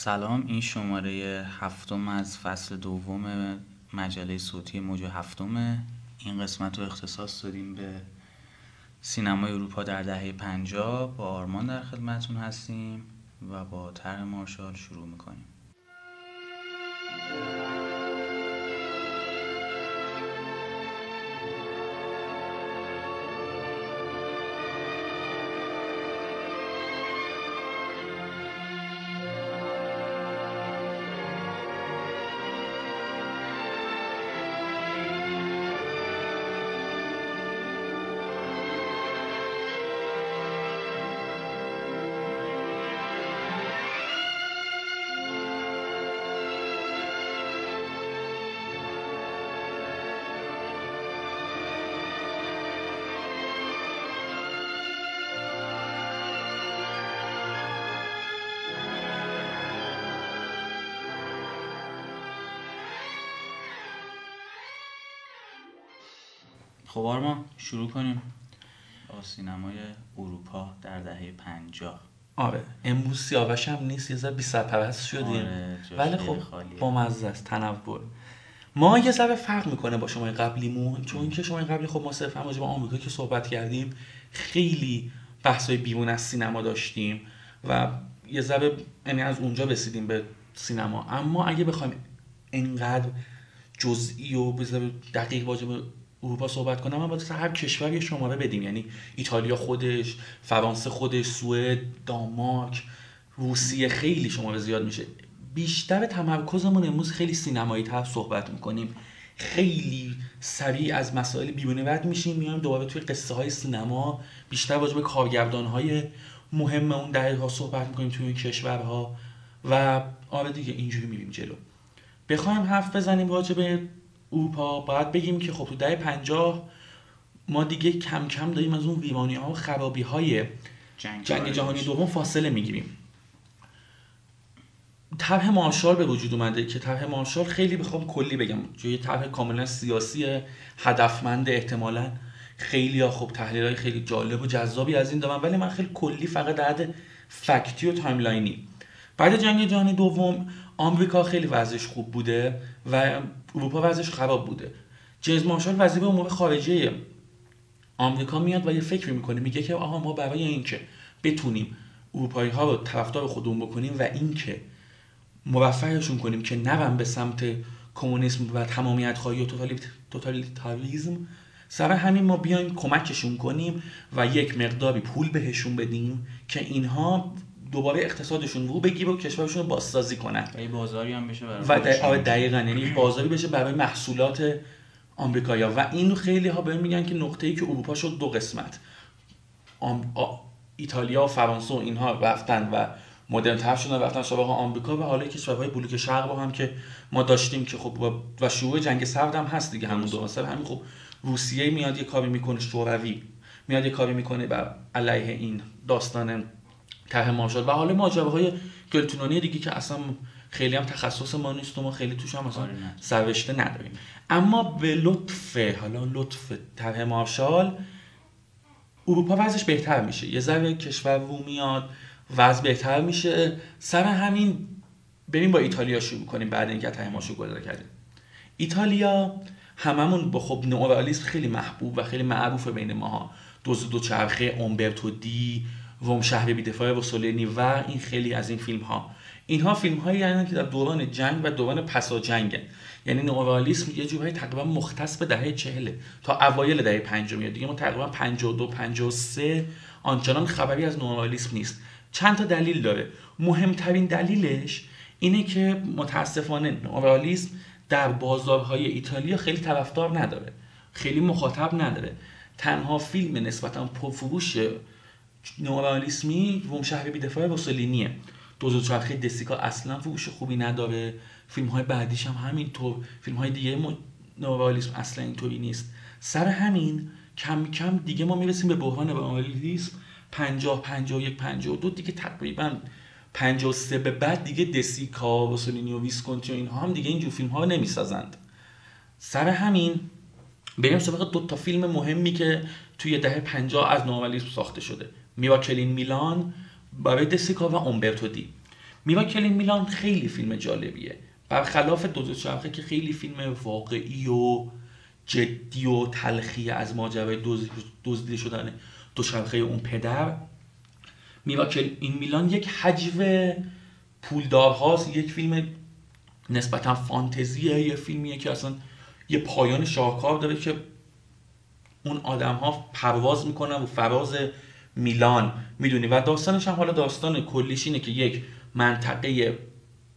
سلام این شماره هفتم از فصل دوم مجله صوتی موج هفتمه این قسمت رو اختصاص دادیم به سینمای اروپا در دهه پنجاه. با آرمان در خدمتون هستیم و با طرح مارشال شروع می‌کنیم. خب آرما شروع کنیم. با سینمای اروپا در دهه پنجاه. آره امروز سیاوش هم نیست یه ذره بی سرپرست شدیم. آره، ولی خب خالیه. با مزه است تنوع. ما یه ذره فرق می‌کنه با شما قبلیمون چون که شما قبلی خب ما صرفا راجع به آمریکا که صحبت کردیم خیلی بحثای بیرون از سینما داشتیم و یه ذره یعنی از اونجا رسیدیم به سینما. اما اگه بخوایم انقدر جزئی و دقیق راجع به اروپا صحبت کنم من باید هر کشور یه شماره بدیم. یعنی ایتالیا خودش فرانسه خودش سوئد دانمارک روسیه خیلی شماره زیاد میشه. بیشتر تمرکزمون امروز خیلی سینمایی تر صحبت می‌کنیم. خیلی سریع از مسائل بیرونی رد میشیم میایم دوباره توی قصه های سینما. بیشتر راجع به کارگردان های مهم اون دهه صحبت می‌کنیم توی این کشورها. و آره دیگه اینجوری میریم جلو. بخوایم حرف بزنیم راجع به اروپا باید بگیم که خب تو دهه پنجاه ما دیگه کم کم داریم از اون ویرانی ها و خرابی های جنگ, جنگ جهانی. دوم فاصله می‌گیریم. طرح مارشال به وجود اومده که طرح مارشال خیلی بخوام کلی بگم. چون یه طرح کاملا سیاسی هدفمند احتمالا. خیلی ها خب تحلیل های خیلی جالب و جذابی از این دارم ولی من خیلی کلی فقط در fact ی و timeline ی. بعد جنگ جهانی دوم آمریکا خیلی وضعش خوب بوده و اروپا وضعش خراب بوده. جیمز مارشال وزیر امور خارجه آمریکا میاد و یه فکری می‌کنه میگه که آها ما برای اینکه بتونیم اروپایی ها رو طرفدار خودمون بکنیم و اینکه موفقشون کنیم که نرن به سمت کمونیسم و تمامیت خواهی و توتالیت- توتالیتاریسم سر همین ما بیایم کمکشون کنیم و یک مقداری پول بهشون بدیم که اینها دوباره اقتصادشون رو بگیره و کشورشون رو بازسازی کنن. و بازاری هم بشه برای و. آره دقیقا. یعنی بازاری بشه برای محصولات آمریکایا. و این خیلی ها بهم میگن که نقطه ای که اروپا شد دو قسمت. آم... آ... ایتالیا و فرانسه و اینها رفتن و مدرن تر شدن رفتن سراغ آمریکا. و حالا کشورهای بلوک شرق رو هم که ما داشتیم که خب و- شروع جنگ سرد هم هست دیگه همون دو سر همین خب روسیه میاد یه کاری می‌کنه شوروی میاد یه کاری می‌کنه بر علیه این داستان طرح مارشال و حالا ماجراهای گلتونانی دیگه که اصلا خیلی هم تخصص ما نیست و ما خیلی توش هم اصلا آره نه. سررشته نداریم. اما به لطف حالا لطف طرح مارشال اروپا وضعش بهتر میشه. یه ذره کشور رو میاد وضع بهتر میشه. سر همین بریم با ایتالیا شروع کنیم بعد اینکه طرح مارشال گذار کردیم. ایتالیا هممون با خب نئورئالیسم خیلی محبوب و خیلی معروف بین ماها. دوز دو چرخه اومبرتو دی روم شهر بیدفاع روسولینی و این خیلی از این فیلم ها اینها فیلم هایی که در دوران جنگ و دوران پسا جنگن یعنی نئورئالیسم یه جورایی تقریبا مختص به دهه چهله تا اوایل دهه پنجم. میاد دیگه ما تقریبا 52 53 آنچنان خبری از نئورئالیسم نیست. چند تا دلیل داره. مهمترین دلیلش اینه که متاسفانه نئورئالیسم در بازارهای ایتالیا خیلی طرفدار نداره. خیلی مخاطب نداره. تنها فیلم نسبتا پرفروش نئورئالیسمی روم شهر بیدفاع روسولینیه دوز چرخه دسیکا اصلا فروش خوبی نداره. فیلم های بعدیش هم همینطور فیلم های دیگه م... نئورئالیسم اصلا اینطوری نیست. سر همین کم کم دیگه ما می‌رسیم به بحران نئورئالیسم 50 51 52 دیگه تقریبا 53 به بعد دیگه دسیکا روسولینی و ویسکونتی و اینها هم دیگه اینجور فیلم ها نمی‌سازند. سر همین بریم سراغ دو تا فیلم مهمی که توی دهه 50 از نووالیسم ساخته شده. میراکلین میلان برای دسیکا و اومبرتو دی. میراکل میلان خیلی فیلم جالبیه. برخلاف دو دوچرخه که خیلی فیلم واقعی و جدی و تلخی از ماجرای دزدیده شدن دوچرخه اون پدر میراکل این میلان یک حجو پولدار هاست یک فیلم نسبتا فانتزیه. یه فیلمیه که اصلا یه پایان شاهکار داره که اون آدم ها پرواز می‌کنن و فراز میلان. می‌دونی؟ و داستانش هم حالا داستان کلیش اینه که یک منطقه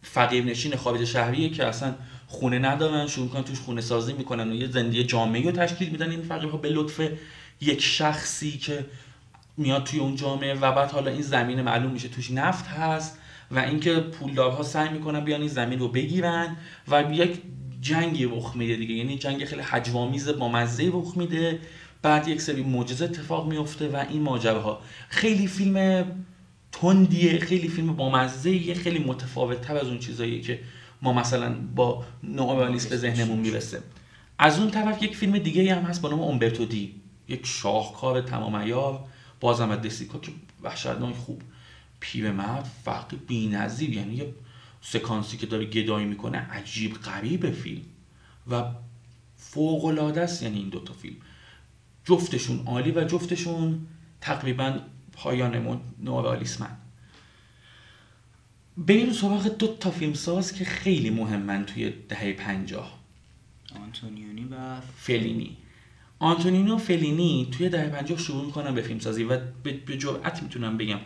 فقیر نشین خارج شهریه که اصلا خونه ندارن شروع می‌کنن توش خونه سازی می‌کنن و یه زندگی جامعه رو تشکیل میدن. این فقیرها به لطف یک شخصی که میاد توی اون جامعه و بعد حالا این زمین معلوم میشه توش نفت هست و اینکه پولدارها سعی می‌کنن بیان این زمین رو بگیرن و یک جنگی رخ میده دیگه. یعنی جنگ خیلی حجوامیز با مزه رخ میده. بعد یک سری معجزه اتفاق میفته و این ماجراها. خیلی فیلم تندیه خیلی فیلم با مزه خیلی متفاوت تر از اون چیزایی که ما مثلا با نوآلیس به ذهنمون می‌رسه از اون طرف یک فیلم دیگه هم هست با نام اومبرتو دی. یک شاهکار تمام عیار بازم از دسیکا که وحشتناک خوب. مرد فرق بی‌نظیر یعنی یه سکانسی که داره گدایی می‌کنه عجیب غریب فیلم. و فوق العاده است یعنی این دوتا فیلم. جفتشون عالی و جفتشون تقریبا پایان نورالیسمن. بریم سراغ دو تا فیلم ساز که خیلی مهمن توی دهه پنجاه. آنتونیونی و فلینی. آنتونینو و فلینی توی دهه پنجاه شروع می‌کنن به فیلمسازی و به جرأت می‌تونم بگم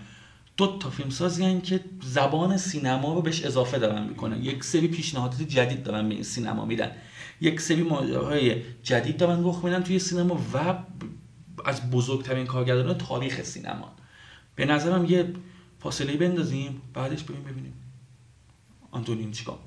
دو تا فیلم سازی که زبان سینما رو بهش اضافه دارن می‌کنن. یک سری پیشنهادات جدید دارن به این سینما میدن. یک سری ماجراهای جدید دارن رخ میدن توی سینما و از بزرگترین کارگردان تاریخ سینما. به نظرم یه فاصله بندازیم بعدش بریم ببینیم. آنتونین چیکار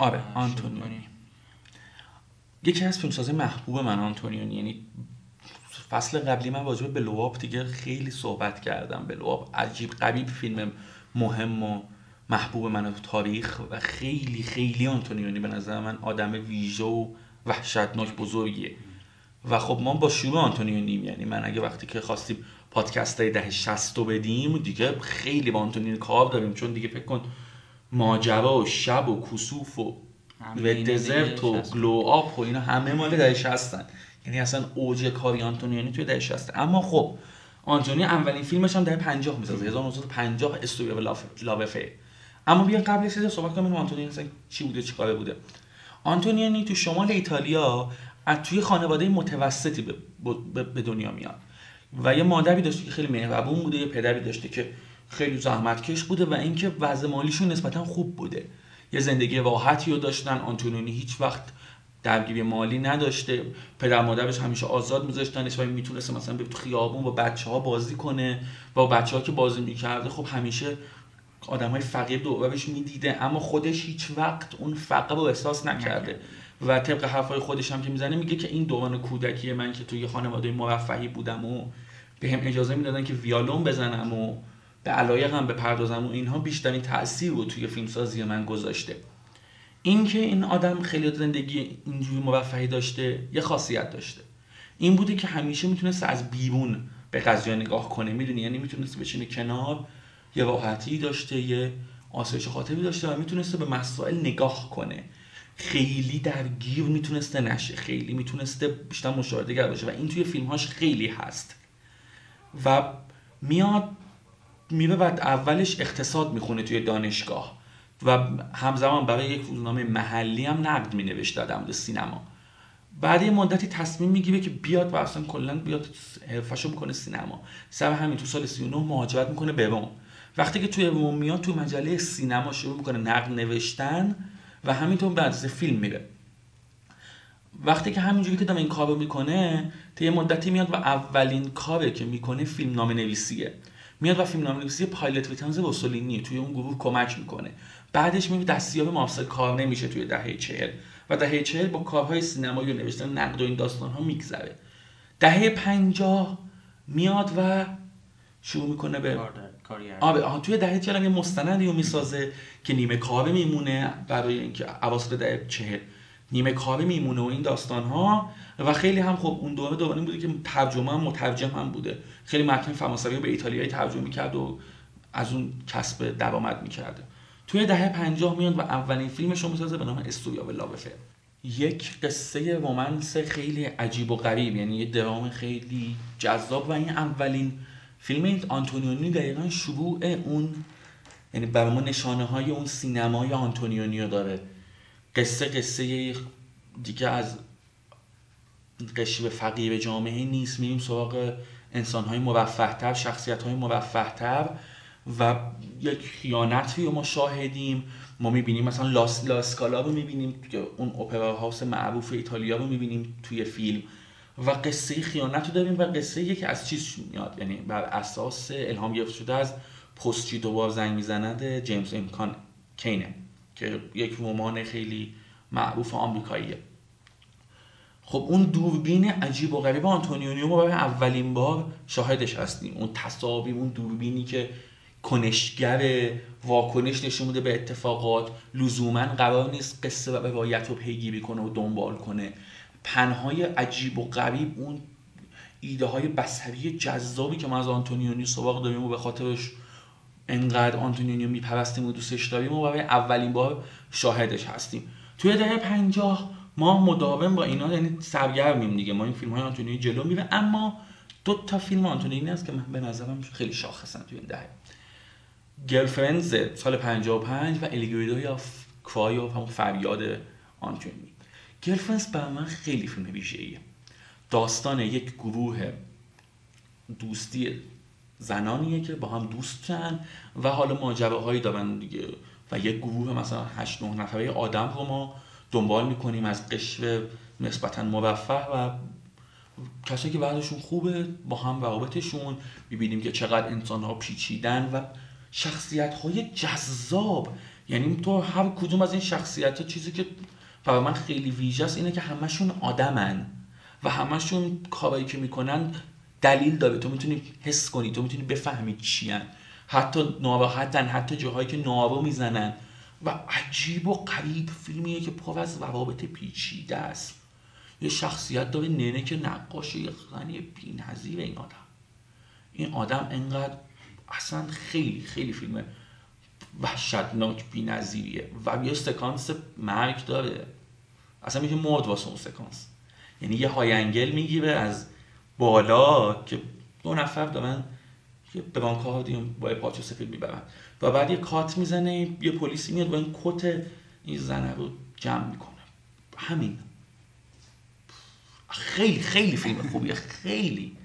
آره آنتونیونی یکی از فیلمسازی محبوب من آنتونیونی یعنی فصل قبلی من واجبه به لواب دیگه خیلی صحبت کردم. به لواب عجیب قبیب فیلم مهم و محبوب من تو تاریخ و خیلی خیلی آنتونیونی. به نظر من آدم ویژه و وحشتناک بزرگیه. و خب ما با شروع آنتونیونیم. یعنی من اگه وقتی که خواستیم پادکست های ده شست بدیم دیگه خیلی با آنتونیونی کار داریم. چون دیگه فکر کن ماجرا و شب و کسوف و دزرت و گلو آپ و اینا همه مال ده شستن یعنی اصلا اوج کاری آنتونیانی توی دهه 60 اما خب آنتونی اولین فیلمش هم در 50 می‌سازه. 1950 استوری لاوفه اما بیان قبل از صحبت کنیم آنتونیانی اصلا چی بوده چی کاره بوده. آنتونیانی تو شمال ایتالیا از توی خانواده متوسطی به دنیا میاد. و یه مادری داشته که خیلی مهربون بوده یه پدری داشته که خیلی زحمتکش بوده و اینکه وضع مالیشون نسبتا خوب بوده. یه زندگی راحتی رو داشتن آنتونیونی هیچ وقت درگیری مالی نداشته. پدر مادرش همیشه آزاد میذاشتنش و می‌تونسته مثلا به خیابون با بچه ها بازی کنه. و بچه ها که بازی می‌کرده خب همیشه آدم های فقیر دورش می‌دیده اما خودش هیچ وقت اون فقر رو احساس نکرده. و طبق حرفای خودش هم که می‌زنه میگه که این دوران کودکی من که توی خانواده مرفهی بودم و به هم اجازه می‌دادن که ویالون بزنم و به علایقم به پردازم و اینها بیشترین تاثیر رو توی فیلمسازی من گذاشته. اینکه این آدم خیلی زندگی اینجوری موفقی داشته یه خاصیت داشته. این بوده که همیشه می‌تونست از بیرون به قضیه نگاه کنه. می‌دونی؟ یعنی می‌تونست بشینه کنار یه راحتی داشته یه آسایش خاطری داشته و می‌تونسته به مسائل نگاه کنه. خیلی درگیر می‌تونسته نشه. خیلی می‌تونسته بیشتر مشاهده گر باشه و این توی فیلمهاش خیلی هست. و میاد میره و اولش اقتصاد می‌خونه توی دانشگاه و همزمان برای یک روزنامه محلی هم نقد می نوشت در سینما. بعد یه مدتی تصمیم می‌گیره که بیاد و اصلا کلا بیاد حرفشو بکنه سینما. سر همین تو سال 39 مهاجرت می‌کنه به روم. وقتی که توی روم میاد تو مجله سینما شروع می‌کنه نقد نوشتن و همینطور بعد فیلم میره. وقتی که همینجوری که دم این کارو می‌کنه تا یه مدتی میاد و اولین کاری که می‌کنه فیلم نام نویسیه میاد و فیلم نویسی پایلت ریترنز روسولینی توی اون گروه کمک می‌کنه. بعدش می‌بینی دستیاب مافصل کار نمیشه توی دهه چهل و دهه چهل با کارهای سینمایی و نوشتن نقد و این داستان ها میگذره. دهه پنجاه میاد و شروع می‌کنه به آبه آه توی دهه چهل یه مستندی رو می‌سازه که نیمه کاره میمونه برای اینکه اواسط دهه چهل. نیمه کاره میمونه و این داستان ها و خیلی هم خب اون دوره دوره بوده که ترجمه هم مترجم هم بوده. خیلی متن فرانسوی به ایتالیایی ترجمه می‌کرد و از اون کسب درآمد می‌کرده توی دهه پنجاه میاد و اولین فیلمش رو می‌سازه به نام استوریا و لاوفر یک قصه رومنس خیلی عجیب و غریب یعنی یه درام خیلی جذاب و این اولین فیلم آنتونیونی دقیقا شروع اون یعنی برای ما نشانه های اون سینمای آنتونیونی رو داره. قصه قصه دیگه از قشب فقیر جامعه نیست. میریم سراغ انسان های موفقتر شخصیت های موفقتر و یک خیانتی رو ما شاهدیم. ما می‌بینیم مثلا لاس لاسکالا رو می‌بینیم که اون اپرا هاوس معروف ایتالیا رو می‌بینیم توی فیلم. و قصه خیانت رو داریم و قصه یکی از چیز میاد. یعنی بر اساس الهام گرفته شده از پستچی دوبار زنگ می‌زند جیمز امکان کینه. که یک رمان خیلی معروف آمریکاییه. خب اون دوربین عجیب و غریب آنتونیونیو ما برای اولین بار شاهدش هستیم. اون تصاویر اون دوربینی که کنشگر واکنش نشون میده به اتفاقات لزوما قرار نیست قصه و روایت رو پیگیری کنه و دنبال کنه. pan های عجیب و غریب اون ایده های بصری جذابی که ما از آنتونیونی سراغ داریم و به خاطرش انقدر آنتونیونیو میپرستیم و دوستش داریم و برای اولین بار شاهدش هستیم. توی دهه پنجاه ما مداوم با اینا یعنی سرگرمیم دیگه. ما این فیلم های آنتونیونی جلو میره اما دو تا فیلم آنتونیونی هست که من به نظرم خیلی شاخصن توی این دهه. گرفرندز سال 55 و الیگویدو یا کرای و همون فریاد آنتونی گرفرندز برای من خیلی فیلم ویژه‌ایه. داستان یک گروه دوستی زنانیه که با هم دوستن و حالا ماجراهایی دارن دیگه. و یک گروه مثلا 8 9 نفره آدم رو ما دنبال می‌کنیم از قشر نسبتا موفق و کسایی که بعدشون خوبه با هم روابطشون می‌بینیم که چقدر انسان ها پیچیدن و شخصیت های جذاب. یعنی تو هر کدوم از این شخصیت ها چیزی که برای من خیلی ویژه است اینه که همشون آدمن و همشون کارایی که می‌کنن دلیل داره. تو می‌تونی حس کنی. تو می‌تونی بفهمی چیان. حتی ناراحتن. حتی جاهایی که نارو می‌زنن. و عجیب و قریب فیلمیه که پر از روابط پیچیده است. یه شخصیت داره ننه که نقاشه یه غنی بی‌نظیر این آدم. این آدم انقدر اصلا خیلی خیلی فیلم وحشتناک بی‌نظیریه. و یه سکانس مرگ داره. اصلا میشه مرد واسه اون سکانس. یعنی یه های انگل می‌گیره از بالا که دو نفر دارن یه برانکاردیوم با پاچو سفید می‌برن. و بعد یه کات می‌زنه یه پلیسی میاد و این کت این زنه رو جمع می‌کنه. همین. خیلی خیلی فیلم خوبیه خیلی.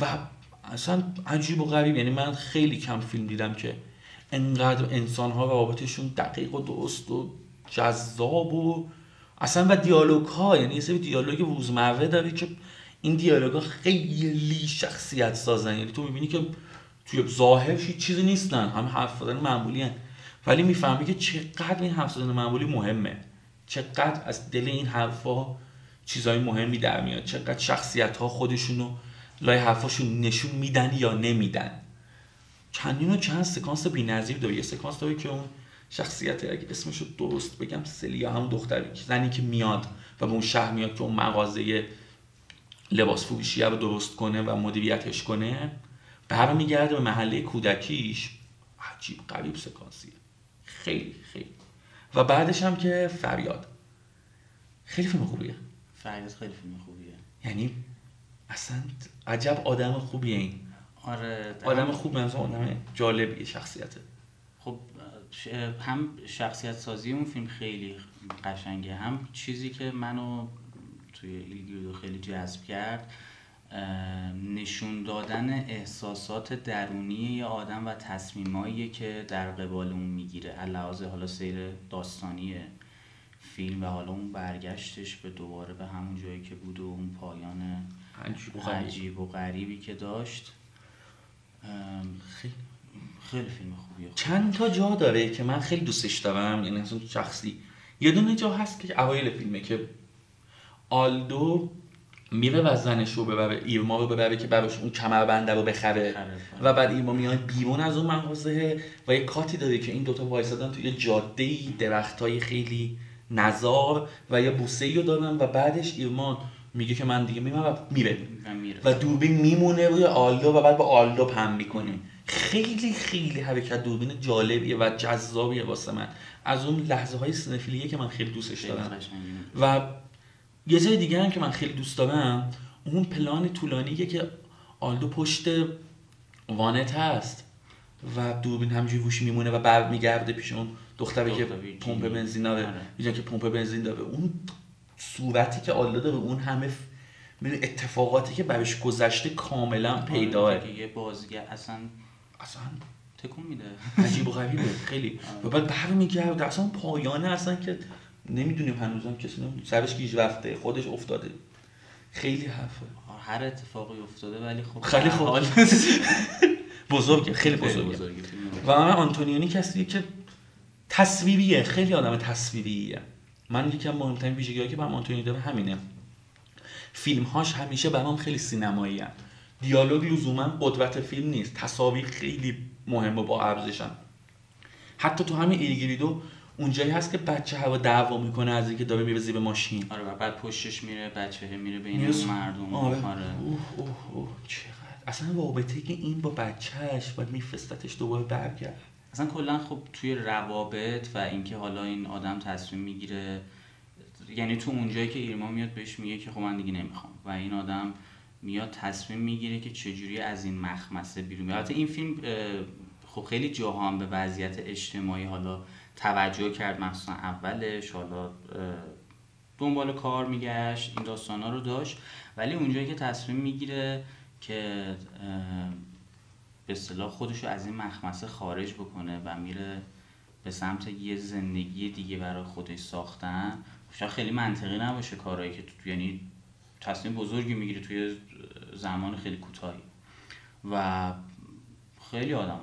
و اصلا عجیب و غریب یعنی من خیلی کم فیلم دیدم که انقدر انسان ها روابطشون دقیق و درست و جذاب و اصلا و دیالوگ ها یعنی یه سری دیالوگ روزمره داره که این دیالوگ ها خیلی شخصیت سازن یعنی تو می‌بینی که توی ظاهرش چیزی نیستن. هم حرف زدن معمولی هن. ولی می‌فهمی که چقدر این حرف زدن معمولی مهمه. چقدر از دل این حرفا چیزهای مهمی در میاد. چقدر شخصیت ها خودشونو لای حرفاشون نشون میدن یا نمیدن. چندین و چند سکانس بی‌نظیر داره یه سکانس داره که اون شخصیت اگه اسمش رو درست بگم سلیا هم دختری زنی که میاد و به اون شهر میاد که اون مغازه لباس فروشی رو درست کنه و مدیریتش کنه برمیگرده به محله کودکیش. عجیب قریب سکانسیه. خیلی خیلی. و بعدش هم که فریاد. خیلی فیلم خوبیه. فریاد خیلی فیلم خوبیه. یعنی اصلا عجب آدم خوبیه این. آره آدم خوب مثلا آدم جالبیه شخصیته. خب هم شخصیت سازی اون فیلم خیلی قشنگه. هم چیزی که منو توی ایلگیردو خیلی جذب کرد نشون دادن احساسات درونی یه آدم و تصمیمایی که در قبال اون می‌گیره. علاوه حالا سیر داستانی فیلم و حالا اون برگشتش به دوباره به همون جایی که بود و اون پایان عجیب و غریبی که داشت. خیلی خیلی فیلم خوبیه. چند تا جا داره که من خیلی دوستش دارم یعنی اصلا شخصی. یه دونه جا هست که اوایل فیلمه که آلدو میره و زنش رو ببره ایرما رو ببره که براش اون کمربنده رو بخره. و بعد ایرما میاد بیرون از اون مغازه و یه کاتی داره که این دوتا وایسادن توی جاده درخت های خیلی نزار و یه بوسه رو دارن و بعدش ایرمان میگه که من دیگه میرم و میره. و دوربین میمونه روی آلدو و بعد با آلدو پم می‌کنه. خیلی خیلی حرکت دوربین جالبیه و جذابیه واسه من. از اون لحظه های سنفیلیه که من خیلی دوستش دارم. و یه جای دیگه هم که من خیلی دوست دارم اون پلان طولانیه که آلدو پشت وانت هست و دوربین همجوری ووشی میمونه و بر میگرده پیش اون دختری که پمپ بنزین داره. آره. که پمپ بنزین داره. اون صورتی که آلدو داره اون همه اتفاقاتی که برش گذشته کاملا آره، پیداه. یه بازیگر اصلا اصلا تکون میده. عجیب و غریبه. خیلی. و بعد برمیگرده. اصلا پایانه اصلا که نمی‌دونیم هنوزم کسی نمی‌دونیم سرش گیج رفته خودش افتاده. خیلی حرفه. هر اتفاقی افتاده ولی خب خیلی خوب. بزرگه خیلی بزرگه, و من آنتونیونی کسیه که تصویریه خیلی آدم تصویریه من یکی از مهمترین ویژگی‌هایی که برام آنتونیونی داره همینه. فیلمهاش همیشه برام خیلی سینمایی هست دیالوگ لزوما قدرت فیلم نیست. تصاویر خیلی مهمه با ارزشن حتی تو همین ایلگیریدو اونجایی هست که بچه هوا دعوا می‌کنه از اینکه داره میره زیر ماشین. آره بعد پشتش میره بچه میره بین میرس... مردم. آره. آره. اوه اوه اوه چقدر. اصلا رابطه که این با بچهش و میفرستتش دوباره برگرد. اصلا کلا خب توی روابط و اینکه حالا این آدم تصمیم می‌گیره یعنی تو اونجایی که ایرما میاد بهش میگه که خب من دیگه نمی‌خوام. و این آدم میاد تصمیم می‌گیره که چجوری از این مخمسه بیرون بیاد این فیلم خب خیلی جاها به وضعیت اجتماعی حالا توجه کرد مخصوصا اولش حالا دنبال کار میگشت این داستان ها رو داشت. ولی اونجایی که تصمیم می‌گیره که به اصطلاح خودش رو از این مخمسه خارج بکنه و میره به سمت یه زندگی دیگه برای خودش ساختن شاید خیلی منطقی نباشه کارهایی که تو یعنی تصمیم بزرگی می‌گیره توی زمان خیلی کوتاهی. و خیلی آدم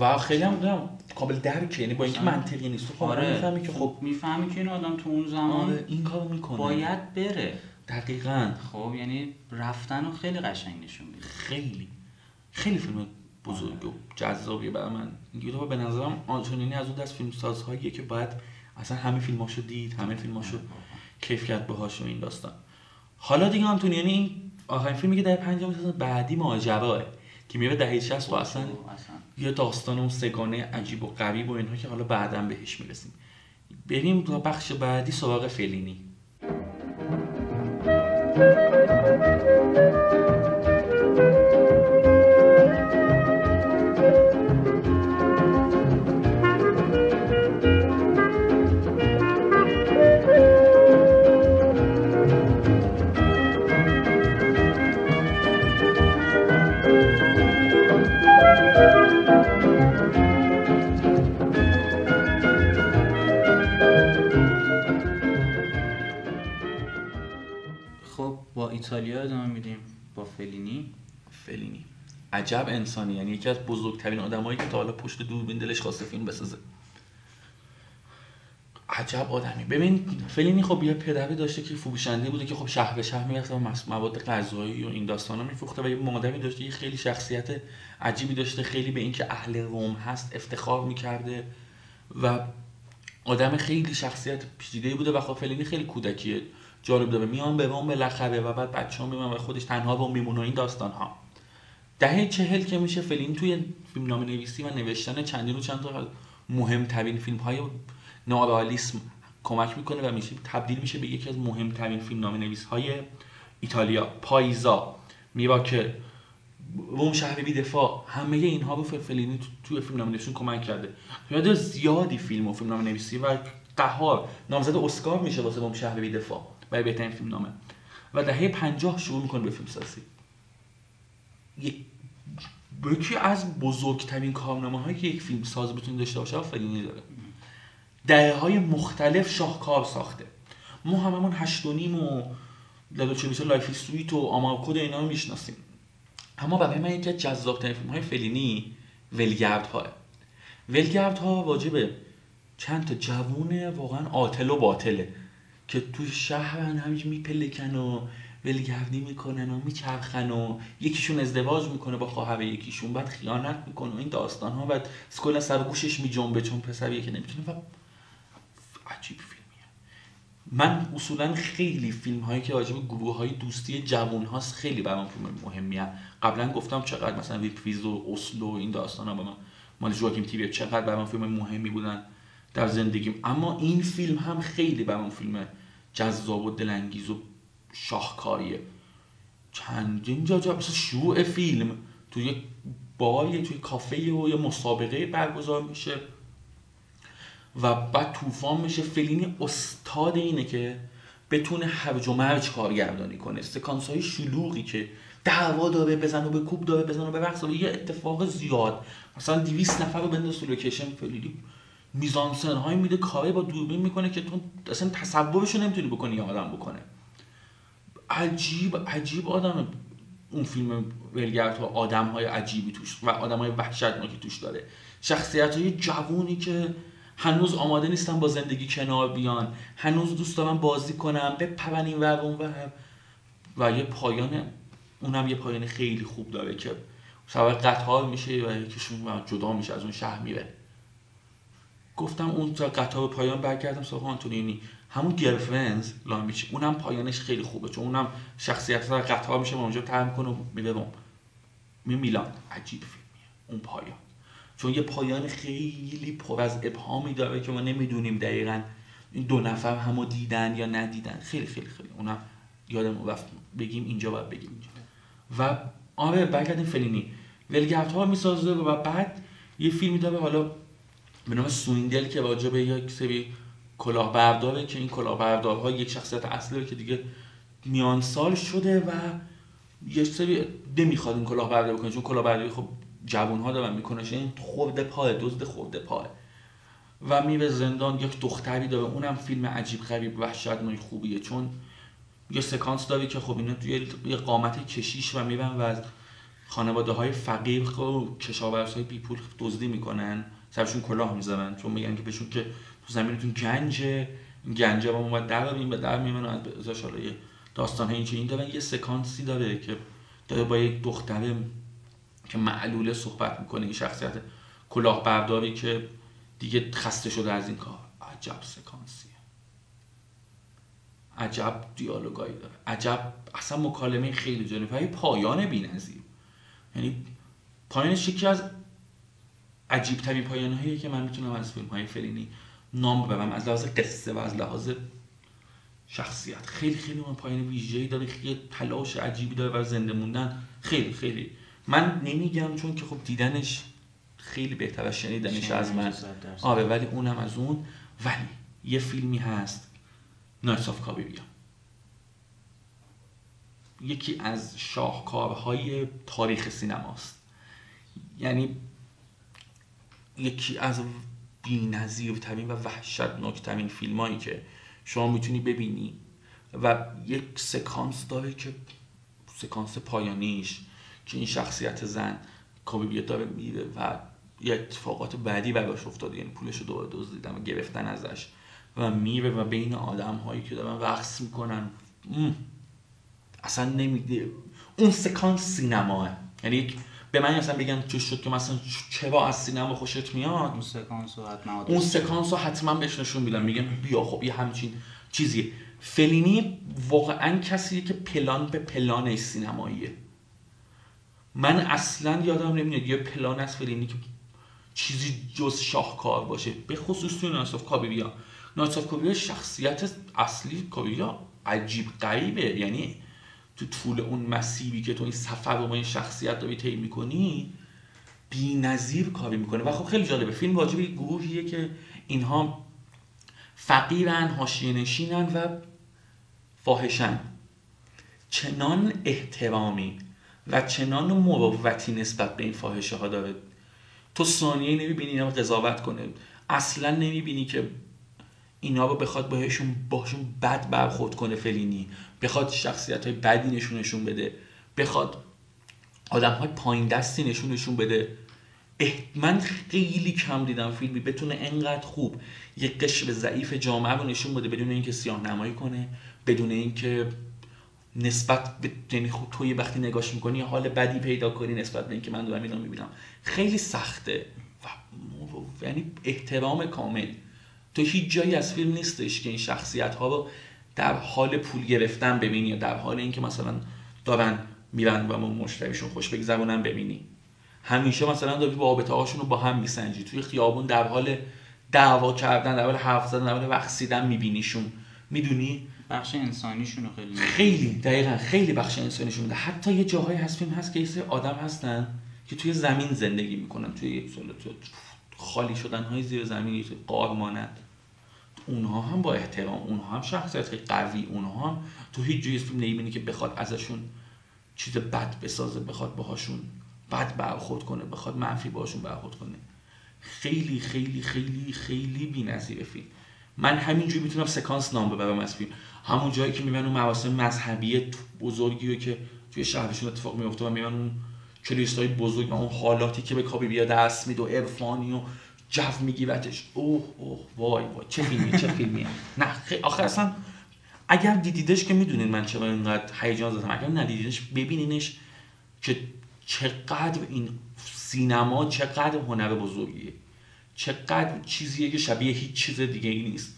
و خیلی هم دارم قابل درک یعنی با اینکه منطقی نیست. تو آره می‌فهمی که خب می‌فهمی که این آدم تو اون زمان آره این کارو می‌کنه. باید بره. دقیقا. خب یعنی رفتن رو خیلی قشنگ نشون میده. خیلی. خیلی فیلم بزرگ و جذابیه برای من. یوتیوب به نظرم آنتونینی از اون دست فیلم سازهاییه که باید اصلا همه فیلماشو دید همه فیلماشو کیف کرد باهاش و این داستان. حالا دیگه آنتونیانی این آخرین فیلمی که در 50 سال بعدی ماجراه که میره دهه 60 و اصلا یه داستان اون سگانه عجیب و غریب و اینها که حالا بعدا بهش می‌رسیم. بریم تا بخش بعدی سراغ فلینی ایتالیا ادامه میدیم با فلینی. فلینی. عجب انسانی یعنی یکی از بزرگترین آدمایی که تا حالا پشت دوربین دلش خواسته فیلم بسازه. عجب آدمی. ببین فلینی خب یه پدری داشته که فروشنده بوده که خب شهر به شهر می‌رفته و مواد غذایی و این داستانا میفروخته و یه مادری داشته که خیلی شخصیت عجیبی داشته خیلی به اینکه اهل روم هست افتخار می‌کرده و آدم خیلی شخصیت پیچیده بوده و خب فلینی خیلی کودکیه. جالب داره میان به روم بالاخره و بعد بچه ها و خودش تنها با میمونه این داستان ها دهه چهل که میشه فلین توی فیلم نام نویسی و نوشتن چندین و چند تا مهمترین فیلم های نورالیسم کمک می‌کنه و میشه تبدیل میشه به یکی از مهمترین فیلم نام نویس های ایتالیا پایزا میراکل. روم شهر بی دفاع همه اینها رو فلینی توی فیلم نام نویسی کمک کرده. زیادی فیلم و فیلم نام نویسی و قهار. نامزد اسکار میشه واسه روم شهر بی دفاع برای بهترین فیلم نامه. و دهه 50 شروع می‌کنه به فیلم سازی یکی از بزرگترین کارنامه هایی که یک فیلم ساز بتونه داشته باشه فلینی داره. دهه های مختلف شاهکار ساخته. ما هممون هشت و نیم و life life sweet و آمارکورد اینا رو می‌شناسیم. اما برای من یکی از جذابترین فیلم های فلینی ولگرد ها ولگرد ها واجبه. چند تا جوونه واقعا آتل و باطله. که تو شهرن همیشه میپلکن و ولگردی می‌کنن و میچرخن و یکیشون ازدواج می‌کنه با خواهر یکیشون بعد خیانت می‌کنه و این داستان ها بعد کلا سر گوشش میجنبه چون پسریه که نمی‌تونه. و عجیب فیلمیه. من اصولا خیلی فیلم هایی که راجب گروه های دوستی جوون هاست خیلی برام فیلم مهمیه. قبلا گفتم چقدر مثلا ویپویز و اصل و این داستان ها با من مال جواکیم تیوی چقدر برام فیلم مهمی بودن در زندگیم. اما این فیلم هم خیلی برام فیلم جذاب و دلانگیز و شاهکاریه. چندین جا جا مثلا شروع فیلم. توی یک باری توی کافه و یه مسابقه برگزار میشه. و بعد طوفان میشه. فلینی استاد اینه که بتونه هرج و مرج کارگردانی کنه. سکانس های شلوغی که دعوا داره بزن و به کوب داره بزن و به یه اتفاق زیاد. مثلا 200 نفر رو بنداز تو لوکیشن. فلینی میزانسن های میده کاری با دوربین می‌کنه که تو اصلا تصورشو نمی‌تونی بکنی یا آدم بکنه. عجیب عجیب آدم اون فیلم ولگرد ها آدم های عجیبی توش و آدم های وحشتناکی توش داره. شخصیت های جوونی که هنوز آماده نیستن با زندگی کنار بیان هنوز دوست دارن بازی کنم بپرن این ور اون و یه پایان اونم یه پایان خیلی خوب داره که سوار قطار میشه و یکیشون جدا میشه از اون شهر میره گفتم اون تا قطار پایان برگردم سراغ آنتونینی. همون گرفرنز لامیچ اونم پایانش خیلی خوبه چون اونم شخصیت رو قطار میشه و اونجا تر می‌کنه و میره روم می میلان. عجیب فیلمیه. اون پایان. چون یه پایان خیلی پر از ابهامی داره که ما نمی‌دونیم دقیقا این دو نفر همو دیدن یا ندیدن. خیلی خیلی خیلی. اونم یادم رفت بگیم اینجا باید بگیم اینجا. و آره برگردیم فلینی. ولگرد ها می‌سازه و بعد یه فیلمی داره حالا به نام سویندل که راجع به یک سری کلاهبرداره که این کلاهبردارها یک شخصیت اصلی که دیگه میان سال شده و یه سری نمی‌خواد این کلاهبرداری بکنه. چون کلاهبرداری خب جوون ها دارن می‌کنه این خورده پای دزد خورده پای و میره زندان یک دختری داره. اونم فیلم عجیب غریب وحشتناک خوبیه. چون یه سکانس داره که خب اینا توی یه قامت کشیش و میرن و از خانواده های فقیر و خب کشاورز های بیپول دزدی می‌کنن. سرشون کلاه می‌زنن چون میگن که بهشون که تو زمینتون گنجه. این گنجه با ما در و در میمونه. از ازش حالا یه داستان این این دارن. یه سکانسی داره که داره با یک دختره که معلوله صحبت می‌کنه. این شخصیت کلاهبرداری که دیگه خسته شده از این کار. عجب سکانسیه. عجب دیالوگایی داره. عجب اصلا مکالمه خیلی جالب و پایان بی‌نظیر. یعنی پایانش یکی از عجیب ترین پایان هایی که من می‌تونم از فیلم های فلینی نام ببرم از لحاظ قصه و از لحاظ شخصیت. خیلی خیلی من پایان ویژه‌ای داره خیلی تلاش عجیبی داره برای زنده موندن. خیلی خیلی. من نمیگم چون که خب دیدنش خیلی بهتر از شنیدنش از من آره ولی اونم از اون. ولی یه فیلمی هست نایتس آف کابیبیا یکی از شاهکارهای تاریخ سینماست. یعنی یکی از ترین و وحشتناکترین فیلم هایی که شما می‌تونی ببینی و یک سکانس داره که سکانس پایانیش که این شخصیت زن کابی داره میره و یه اتفاقات بعدی براش افتاده یعنی پولش رو دوباره دزدیدن و گرفتن ازش و میره و بین آدم هایی که دارن رقص می‌کنن. اصلا نمیده اون سکانس سینماه. یعنی یک به من اصلا بگن چه شد که مثلا چرا از سینما خوشت میاد؟ اون سکانس رو حتما اون سکانس رو حتما بهش نشون میدم. میگن بیا خب یه همچین چیزی فلینی واقعا کسیه که پلان به پلان سینماییه. من اصلا یادم نمیاد یه پلان از فلینی که چیزی جز شاهکار باشه. به خصوص توی ناساف کابیریا ناساف کابیریا شخصیت اصلی کابیریا عجیب غریبه. یعنی تو طول اون مسیری که تو این سفر رو با این شخصیت داری طی می‌کنی بی نظیر کاری می‌کنه. و خب خیلی جالبه. فیلم واجب گروهیه که اینها فقیرن حاشیه نشینن و فاحشن چنان احترامی و چنان مروتی نسبت به این فاحشه ها داره. تو ثانیه نمی‌بینی اینا رو قضاوت کنه. اصلا نمی‌بینی که اینا رو بخواد بهشون باشون بد برخورد کنه فلینی. بخواد شخصیت های بدی نشونشون بده. بخواد آدم های پایین دستی نشونشون بده. من خیلی کم دیدم فیلمی بتونه انقدر خوب یه قشر ضعیف جامعه رو نشون بده بدون اینکه سیاه نمایی کنه بدون اینکه نسبت به یعنی خب تو یه وقتی نگاش می‌کنی حال بدی پیدا کنی نسبت به اینکه من دارم اینا می‌بینم. خیلی سخته و یعنی احترام کامل. تو هیچ جایی از فیلم نیستش که این شخصیت ها رو در حال پول گرفتن ببینی یا در حال اینکه مثلا دارن میرن و ما مشتریشون خوش بگذرونن ببینی. همیشه مثلا داری رابطه هاشون رو با هم میسنجی. توی خیابون در حال دعوا کردن در حال حرف زدن در حال رقصیدن میبینیشون. می‌دونی؟ بخش انسانیشون خیلی خیلی دقیقا خیلی بخش انسانیشون میده حتی یه جاهایی هست فیلم هست که یه آدم هستن که توی زمین زندگی می‌کنن توی تو خالی شدن های زیر زمینی قار مانند اونها هم با احترام اونها هم شخصیت قوی اونها هم تو هیچ جایی فیلم که بخواد ازشون چیز بد بسازه بخواد باهاشون بد برخورد کنه بخواد منفی باهاشون برخورد کنه. خیلی خیلی خیلی خیلی بی‌نظیره فیلم. من همینجوری می‌تونم سکانس نام ببرم از فیلم. همون جایی که می‌بینن اون مراسم مذهبی بزرگی رو که توی شهرشون اتفاق میفته و می‌بینن اون کلیسای بزرگ و اون حالاتی که به کابی بیا دست میده و عرفانی و جو میگیرتش. اوه اوه وای وای. چه فیلمی چه فیلمیه. نه آخر اصلا اگر دیدیدش که می‌دونین من چرا اینقدر هیجان زدم. اگر ندیدینش ببینینش که چقدر این سینما چقدر هنر بزرگیه. چقدر چیزیه که شبیه هیچ چیز دیگه ای نیست.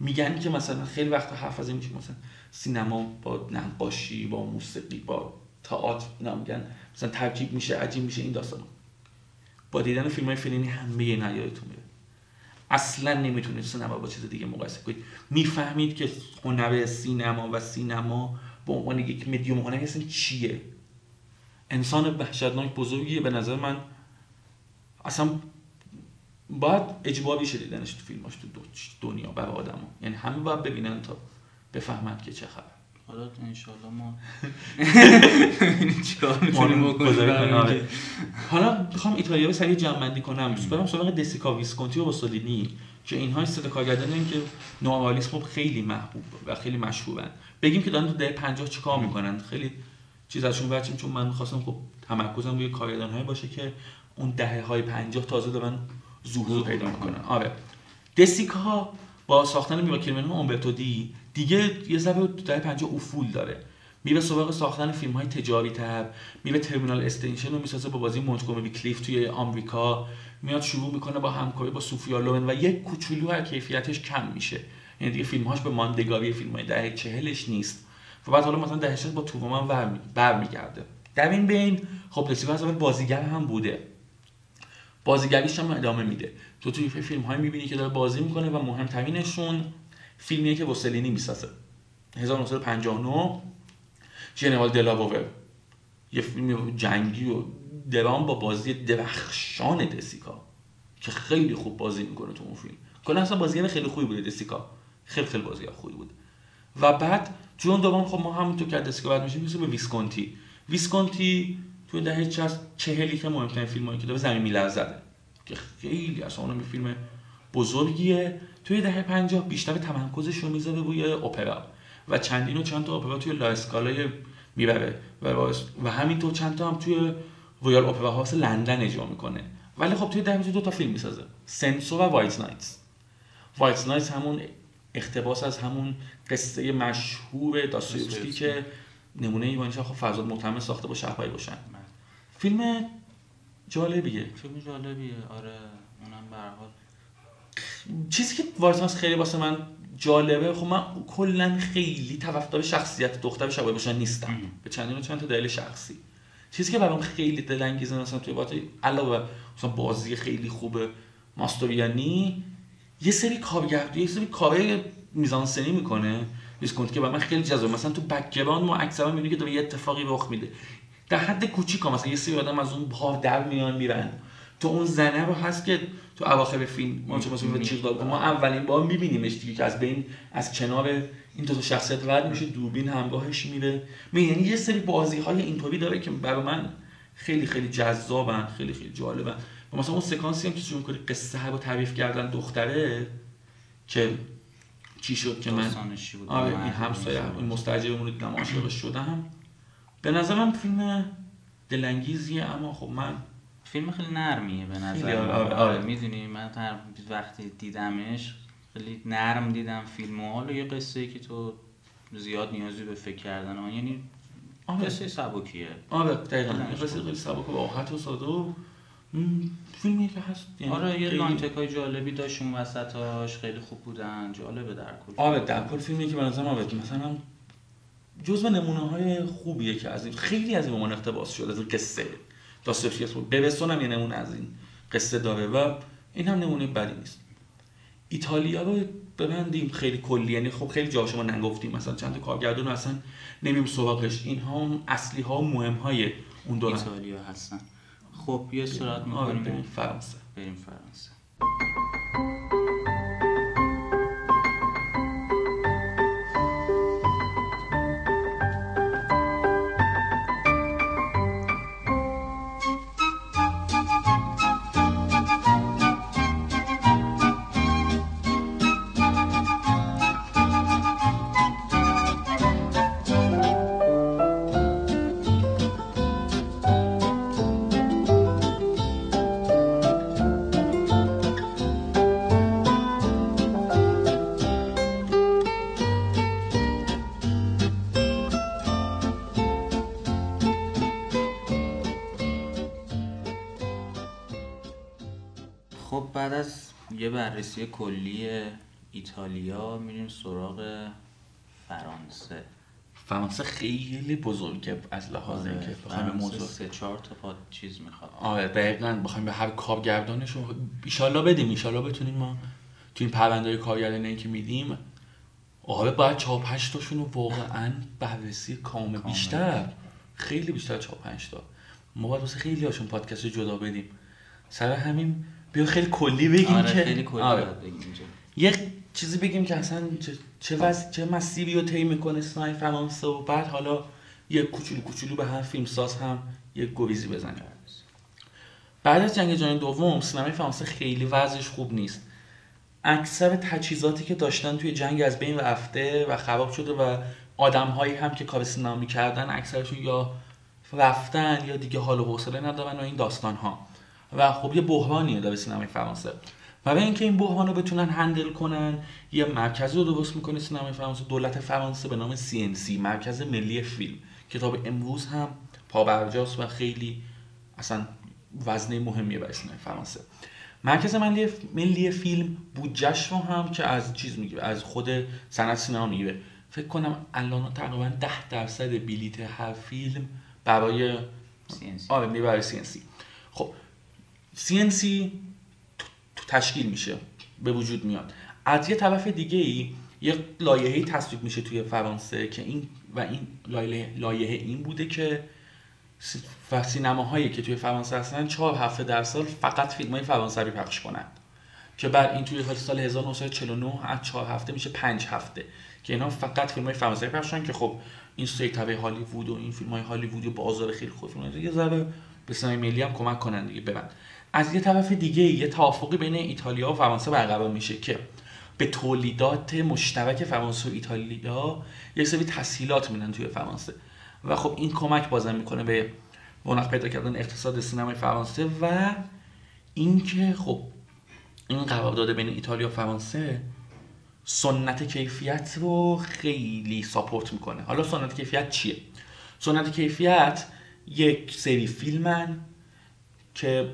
میگن که مثلا خیلی وقت حرف از این میشه مثلا سینما با نقاشی با موسیقی با تئاتر اینا میگن مثلا ترکیب میشه عجیب میشه این داستان. با دیدن فیلم های فلینی همه اینا یادتون میره. اصلا نمی‌تونید سینما با چیز دیگه مقایسه کنید. می‌فهمید که هنر سینما و سینما به عنوان یک مدیوم هنری اصلا چیه؟ انسان وحشتناک بزرگیه به نظر من. اصلا باید اجباری شه دیدنش تو فیلماش تو دنیا برای آدما. یعنی همه باید ببینن تا بفهمن که چه خبر. حالا انشالله ما چیکار می‌تونیم بکنیم؟ حالا می‌خوام ایتالیا رو سریع جمع بندی کنم. برم سراغ دسیکا ویسکونتی و روسولینی که اینها سه کارگردانی که نوآلیسم خیلی محبوب و خیلی مشهورن. بگیم که دارن تو دهه 50 چیکار می‌کنن. خیلی چیز ازشون بچیم چون من می‌خواستم خب تمرکزم روی کارگردان باشه که اون دهه های 50 تازه دارن ظهور پیدا می‌کنن. آره. دسیکا با ساختن و اومبرتو دی دیگه یه ذره تو دهه 50 افول داره. میره سراغ ساختن فیلم های تجاری تر میره ترمینال استیشن رو می‌سازه با بازی مونتگومری کلیف توی آمریکا. میاد شروع می‌کنه با همکاری با سوفیا لورن و یک کوچولو از کیفیتش کم میشه. یعنی دیگه فیلمهاش به ماندگاری فیلم های دهه چهلش نیست. و بعد حالا مثلا دهه با تومن برمیگرده در این بین خب دسیکا از بازیگر هم بوده. بازیگریش هم ادامه میده. تو توی فیلم های می‌بینی که داره بازی می‌کنه و مهمترینشون فیلمیه که روسلینی می‌سازه. 1959 جنرال دلاوور. یه فیلم جنگی و درام با بازی درخشان دسیکا که خیلی خوب بازی می‌کنه تو اون فیلم. کلا اصلا بازیگر خیلی خوبی بوده دسیکا. خیلی خیلی بازیگر خوبی بود و بعد توی اون دوران خب ما همونطور که دسیکا بعد میشیم می‌رسیم به ویسکونتی ویسکونتی توی دهه چهل چهلی که مهمترین فیلمایی که داره زمین میلرزده که خیلی اصلا اونم فیلم بزرگیه. توی دهه 50 بیشتر تمرکزش رو می‌ذاره روی اپرا. و چندین و چند تا اپرا توی لاسکالا می‌بره. و, و همینطور چند تا هم توی Royal Opera House لندن اجرا می‌کنه. ولی خب توی دهه دو تا فیلم می‌سازه. سنسو و White Nights. White Nights همون اقتباس از همون قصه مشهور داستایوفسکی که نمونه ایرانیش خب فرزاد موتمن ساخته با شب های روشن فیلم جالبیه. فیلم جالبیه. آره اونم به حال چیزی که White Nights خیلی واسه من جالبه خب من کلا خیلی طرفدار شخصیت دختر شبای روشن نیستم. به چندین چند تا دلیل شخصی. چیزی که برام خیلی دلانگیزه مثلا توی وقت علاوه مثلا بازی خیلی خوب ماسترویانی یه سری کارگردانی یه سری کارهای میزانسنی می‌کنه. ویسکونتی که برای من خیلی جذابه. مثلا تو background ما اکثرا می‌بینیم که داره یه اتفاقی رخ میده. در حد کوچیک مثلا یه سری آدم از اون بار در میان میرن. تو اون زنه رو هست که تو اواخر فیلم ما چه مثلا چیز ما اولین بار میبینیمش دیگه که از بین از کنار این دو تا شخصیت رد میشه. دوربین همراهش میره. می یعنی یه سری بازی های اینطوری داره که برای من خیلی خیلی جذابن خیلی خیلی جالبن. و مثلا اون سکانسی هم که شروع کنی قصه رو تعریف کردن دختره که چی شد که من بود؟ آره این همسایه. این مستجرمون رو دیدم عاشقش شدم. به نظرم فیلم دلانگیزیه اما خب من فیلم خیلی نرمیه به نظر آره، من. آره، آره آره. می‌دونی من هر وقتی دیدمش خیلی نرم دیدم فیلم و حالا یه قصه که تو زیاد نیازی به فکر کردن آن یعنی آره. قصه سبکیه آره دقیقا یه قصه. خیلی سبک و راحت و ساده و فیلمی که هست یعنی آره یه خیلی- لانتک های جالبی داشت اون وسطاش خیلی خوب بودن جالبه در کل آره در کل فیلمی که به نظرم آره مثلا جزو نمونه های خوبیه که از این خیلی از این اقتباس شده از قصه داستویفسکی ببستون هم یه نمونه از این قصه داره و این هم نمونه بدی نیست. ایتالیا رو ببندیم خیلی کلی. یعنی خب خیلی جا شما نگفتیم مثلا چند تا کارگردان رو اصلا نمیم سراغش. اینها هم اصلی ها و مهم های اون دوران ایتالیا هستن. خب یه سرعت آره بریم می‌کنیم فرانسه. بریم فرانسه. یه بررسی کلی ایتالیا میریم سراغ فرانسه. فرانسه خیلی بزرگه از لحاظ آره، اینکه بخوایم به موضوع سه چهار تا پاد چیز می‌خواد. آره دقیقا بخوایم به هر کارگردانش رو ایشالله بدیم ایشالله بتونیم ما تو این پرونده کارگردانی که میدیم آره باید چهار پنج تاشون رو واقعا بررسی کامل بیشتر. خیلی بیشتر چهار پنج تا. ما باید واسه خیلی هاشون پادکست جدا بدیم. سر همین بیا خیلی کلی بگیم آره که خیلی کلی آره. بگیم یه چیزی بگیم که اصلا چه چه, وز... چه مسیری رو طی می‌کنه سنای فرانسه و بعد حالا یه کوچولو کوچولو به هر فیلمساز هم یه گویزی بزنیم. بعد از جنگ جهانی دوم سینمای فرانسه خیلی وضعش خوب نیست. اکثر تجهیزاتی که داشتن توی جنگ از بین رفته و خراب شده و آدمهایی هم که کار سینما می‌کردن اکثرشون یا رفتن یا دیگه حال و حوصله ندارن و این داستان ها و خب یه بحرانیه داره سینمای فرانسه. و برای اینکه این بحران رو بتونن هندل کنن یه مرکزی رو درست می‌کنه سینمای فرانسه دولت فرانسه به نام CNC مرکز ملی فیلم. کتاب امروز هم پابرجاست و خیلی اصلا وزنه مهمیه برای سینمای فرانسه. مرکز ملی ملی فیلم بودجهش رو هم که از چیز می‌گیره از خود صنعت سینما می‌گیره. فکر کنم الان تقریبا 10 درصد بلیت هر فیلم برای CNC. آره برای CNC خب CNC تشکیل میشه به وجود میاد. از یه طرف دیگه ای یه لایحه‌ای تصویب میشه توی فرانسه که این و این لایحه لایحه این بوده که و سینماهایی که توی فرانسه هستن چهار هفته در سال فقط فیلم های فرانسوی پخش کنند. که بعد این توی سال 1949 از چهار هفته میشه پنج هفته. که اینا فقط فیلم های فرانسوی پخش که خب این سیطره هالیوود و این فیلم های هالیوودی و بازار خیلی خوب فیلم یه ذره به سینمای ملی هم کمک کنن دیگه برن از یه طرف دیگه یه توافقی بین ایتالیا و فرانسه برقرار میشه که به تولیدات مشترک فرانسه و ایتالیا یک سری تسهیلات میدن توی فرانسه. و خب این کمک بازم می‌کنه به رونق پیدا کردن اقتصاد سینمای فرانسه و اینکه خب این قرارداد بین ایتالیا و فرانسه سنت کیفیت رو خیلی support می‌کنه. حالا سنت کیفیت چیه؟ سنت کیفیت یک سری فیلمن که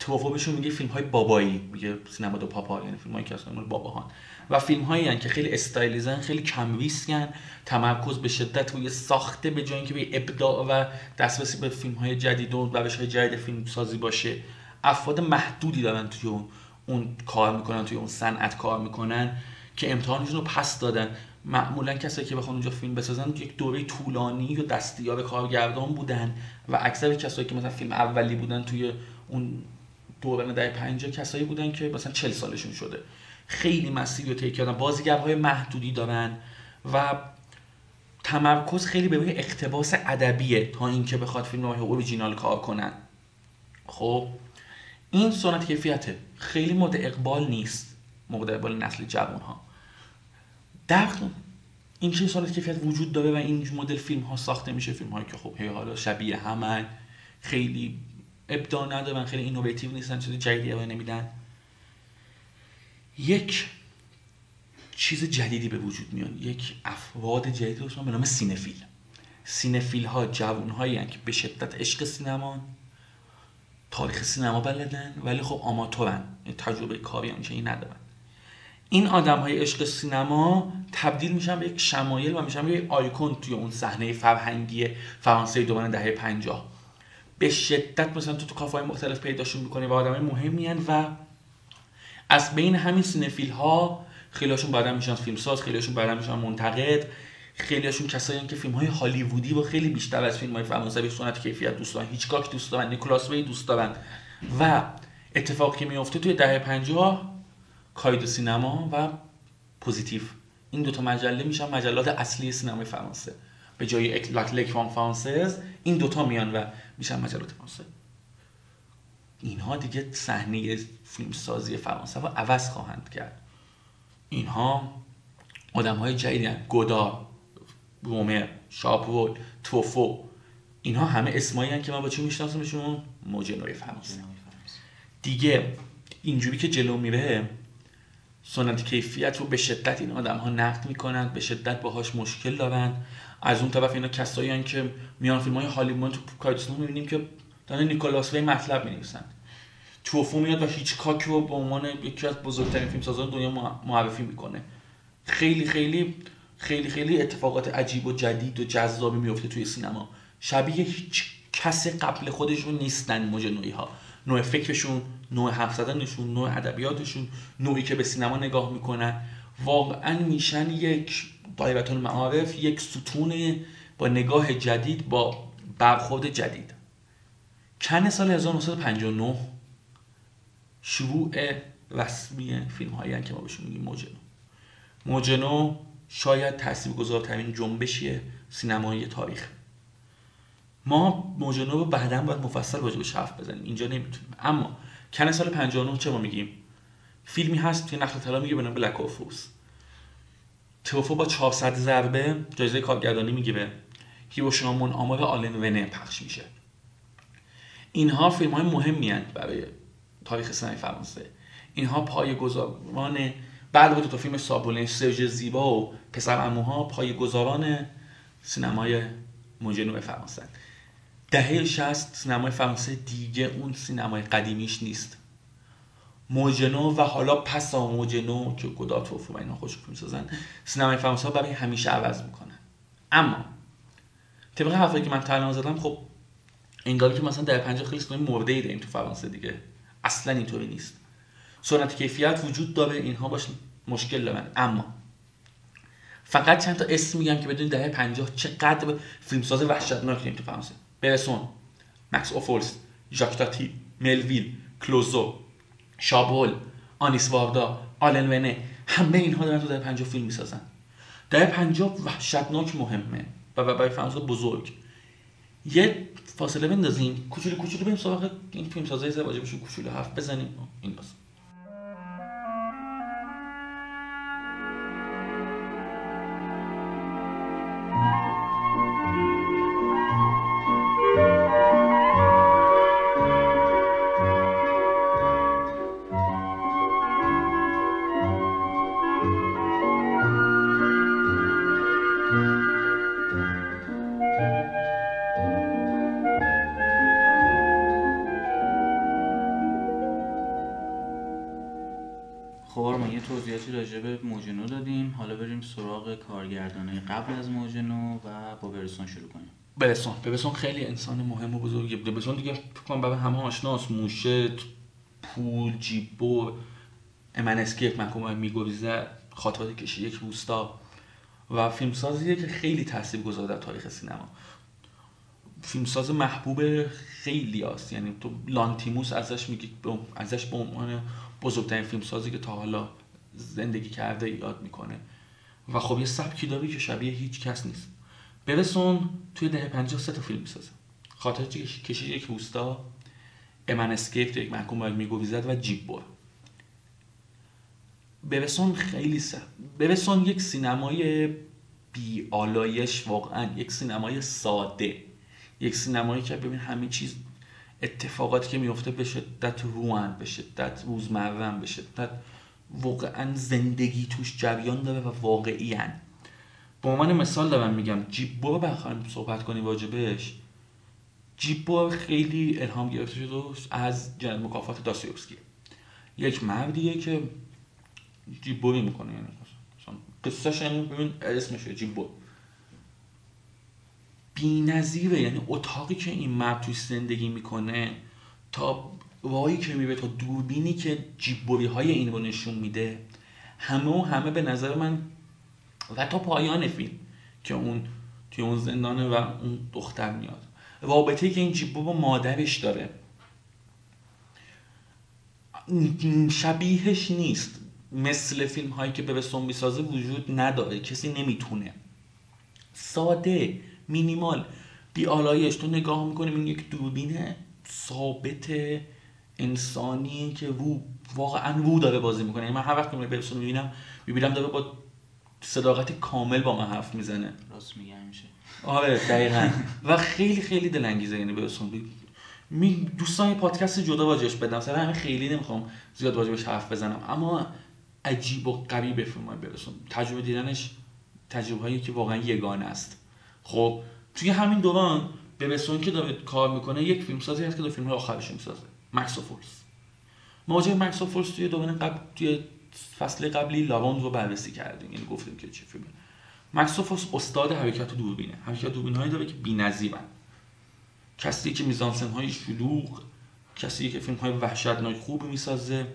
توافقشون میگه فیلم های بابایی میگه cinéma de papa یعنی فیلم هایی که اصلا مال باباهان. و فیلم هایی که خیلی stylize ن خیلی کم ریسکن تمرکز به شدت روی ساخته به جای اینکه به ابداع و دسترسی به فیلم های جدید و روش های جدید فیلم سازی باشه. افراد محدودی دارن توی اون اون کار می‌کنن توی اون صنعت کار می‌کنن که امتحانشون رو پس دادن. معمولا کسایی که بخوان اونجا فیلم بسازن یک دوره طولانی و دستیار کارگردان بودن و اکثر کسایی که مثلا فیلم اولی بودن توی اون دوران دهه 50 کسایی بودن که مثلا 40 سالشون شده. خیلی مسیری رو طی کردن. بازیگرهای محدودی دارن و تمرکز خیلی به روی اقتباس ادبیه تا اینکه بخواد فیلم های اوریجینال کار کنن. خب این سنت کیفیته. خیلی مورد اقبال نیست. مورد اقبال نسل جوان ها در این چه سنت کیفیت وجود داره و این مدل فیلم ها ساخته میشه؟ فیلم هایی که خب هی حالا شبیه همن. خیلی ابداع ندارن خیلی innovative نیستن چیز جدیدی ارائه نمیدن. یک چیز جدیدی به وجود میاد یک افراد جدیدی رو به نام cinephile. cinephile ها جوان هایی که به شدت عشق سینما تاریخ سینما بلدن ولی خب آماتورن تجربه کاری این ندارن. این آدم های عشق سینما تبدیل میشن به یک شمایل و میشن به یک آیکون توی اون صحنه فرهنگی فرانسه دوران دهه 50 به شدت مثلا تو تو کافه مختلف پیداشون می‌کنی و آدم مهمی و از بین همین cinephile ها خیلیشون بعدا میشن فیلمساز خیلیشون بعدا میشن منتقد خیلیشون کسایی که فیلم های هالیوودی و خیلی بیشتر از فیلم های فرانسوی سنت کیفیت دوست دارن هیچکاک دوست دارن نیکولاس ری دوست دارن. و اتفاقی که میفته توی دهه 50 کایه دو سینما و پوزیتیو. این دوتا مجله میشن مجلات اصلی سینمای فرانسه. به جای لکران فرانسز این دوتا میان و میشن مجلات فرانسه. اینها دیگه صحنه فیلمسازی فرانسه و عوض خواهند کرد. اینها آدم های جدیدی گودا رومر شاپول توفو. اینها همه اسمایی که من با چی میشناسمشون موجه فرانسه. دیگه اینجوری که جلو میره سنت کیفیت رو به شدت این آدم ها نقد می‌کنند به شدت باهاش مشکل دارن از اون طرف اینا کسایی که میان فیلم های هالیوود تو کاریتسون می‌بینیم که دارن نیکولاس وی مطلب می‌نویسن. توفو میاد و هیچ کاک رو به عنوان یکی از بزرگترین فیلم سازان دنیا معرفی می‌کنه. خیلی خیلی خیلی خیلی اتفاقات عجیب و جدید و جذابی میفته توی سینما. شبیه هیچ کس قبل خودشون نیستن مجنوی ها نوع فکرشون نوع حرف زدنشون نوع ادبیاتشون نوعی که به سینما نگاه می‌کنن. واقعا میشن یک دایره المعارف یک ستون با نگاه جدید با برخورد جدید. کن سال 1959 شروع رسمی فیلم هایی که ما بهشون میگیم موجنو. موجنو شاید تاثیرگذارترین جنبشی سینمایی تاریخ. ما موجنو رو بعدا باید مفصل راجع حرف بزنیم. اینجا نمی‌تونیم. اما کن سال 59 چه ما میگیم؟ فیلمی هست که نخل طلا میگه به نام بلک اوفوس توفو با 400 ضربه جایزه کارگردانی می‌گیره. هیروشیما آمار آلن ونه پخش میشه. اینها فیلم های مهمی برای تاریخ سینمای فرانسه. اینها پای گذاران بعد دو تا فیلم سابونه سرژ زیبا و پسر اموها پای گذاران سینمای موجنو فرانسه دهه 60 سینمای فرانسه دیگه اون سینمای قدیمیش نیست. موجنو و حالا پسا موجنو که گداتوف و اینا خوش می‌سازن. سینمای فرانسه برای همیشه عوض می‌کنن. اما طبق حرفایی که من تعلیم زدم خب انگاری که مثلا در 50 خیلی سینمای مرده ای داریم تو فرانسه دیگه. اصلا اینطوری نیست. سنت کیفیت وجود داره اینها باش مشکل دارن. اما فقط چند تا اسم میگم که بدون دهه 50 چقدر فیلمساز وحشتناک داریم تو فرانسه. برسون. مکس اوفولس ژاک ملویل کلوزو. شابول آنیس واردا آلن ونه همه اینها دارن تو در 50 فیلم می‌سازن. در 50 وحشتناک مهمه و برای فرانسه بزرگ. یه فاصله بندازیم. کوچولو کوچولو بریم سراغ این فیلم سازای زواجه بشون کوچولو حرف بزنیم. این باز قبل از موجنو و با برسون شروع کنیم. برسون برسون خیلی انسان مهم و بزرگی برسون دیگه فکر کنم برای همه آشناس موشت پول جیبو امن اسکیپ محکوم میگویزه خاطرات کشی یک روستا. و فیلمسازیه که خیلی تاثیر گذاره در تاریخ سینما. فیلمساز محبوب خیلی هست یعنی تو لانتیموس ازش میگی ازش به عنوان بزرگترین فیلمسازی که تا حالا زندگی کرده یاد می‌کنه. و خب یه سبکی داره که شبیه هیچ کس نیست. برسون توی دهه 50 سه تا فیلم می‌سازه. خاطرات کشیش یک روستا A Man Escaped یک محکوم به مرگ میگریزد و جیب بر برسون خیلی سخت برسون یک سینمای بی آلایش واقعا یک سینمای ساده. یک سینمایی که ببین همه چیز اتفاقاتی که میفته به شدت روان به شدت روزمرن به شدت واقعا زندگی توش جریان داره و واقعی هن. به عنوان مثال دارم میگم جیبو بخوایم صحبت کنیم واجبش جیبو خیلی الهام گرفته شده از جنرال مکافات داستایوفسکی. یک مردیه که جیبوی می‌کنه یعنی قصهش یعنی ببین اسمشه جیبو بی نظیره یعنی اتاقی که این مرد توی زندگی می‌کنه تا وایی که میبه تا دوربینی که جیبوری های این رو نشون میده همه و همه به نظر من و تا پایان فیلم که اون توی اون زندانه و اون دختر میاد. رابطه که این جیبو با مادرش داره. شبیهش نیست. مثل فیلم هایی که به می‌سازه وجود نداره. کسی نمی‌تونه. ساده مینیمال. بی آلایش تو نگاه می‌کنیم این یک دوربین ثابت انسانی که وو واقعا وو داره بازی می‌کنه. یعنی من هر وقت برسون می‌بینم می‌بینم داره با صداقت کامل با من حرف می‌زنه. راست میگه همیشه آره دقیقا. و خیلی خیلی دلانگیزه یعنی برسون می دوستان پادکست جدا واجهش بدم. سر همین خیلی نمی‌خوام زیاد واجبش حرف بزنم. اما عجیب و قوی به فیلم برسون تجربه دیدنش تجربه هایی که واقعا یگانه است. خب توی همین دوران به که داره کار می‌کنه یک فیلم سازی هست که دو فیلم آخرش می‌سازه. مکس فورس مواجه مکس فورس توی دوران قبل توی فصل قبلی لاوند رو بررسی کردیم. یعنی گفتیم که چه فیلمه. مکس فورس استاد حرکت دوربینه. حرکت دوربین هایی داره که بی‌نظیرن. کسی که میزانسن های شلوغ کسی که فیلم های وحشتناک خوب می‌سازه.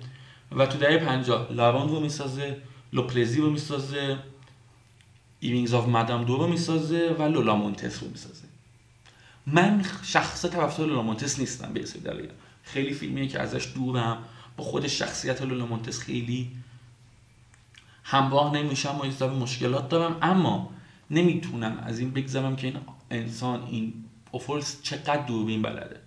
و تو دهه 50 La Ronde رو می‌سازه Le Plaisir رو می‌سازه Earrings of Madame de رو می‌سازه و لولا مونتس رو می‌سازه. من شخص طرفدار لولا مونتس نیستم به دلیل خیلی فیلمیه که ازش دورم. با خود شخصیت لولا مونتس خیلی همراه نمیشم و یه مشکلات دارم. اما نمی‌تونم از این بگذرم که این انسان این اوفولس چقدر دوربین بلده.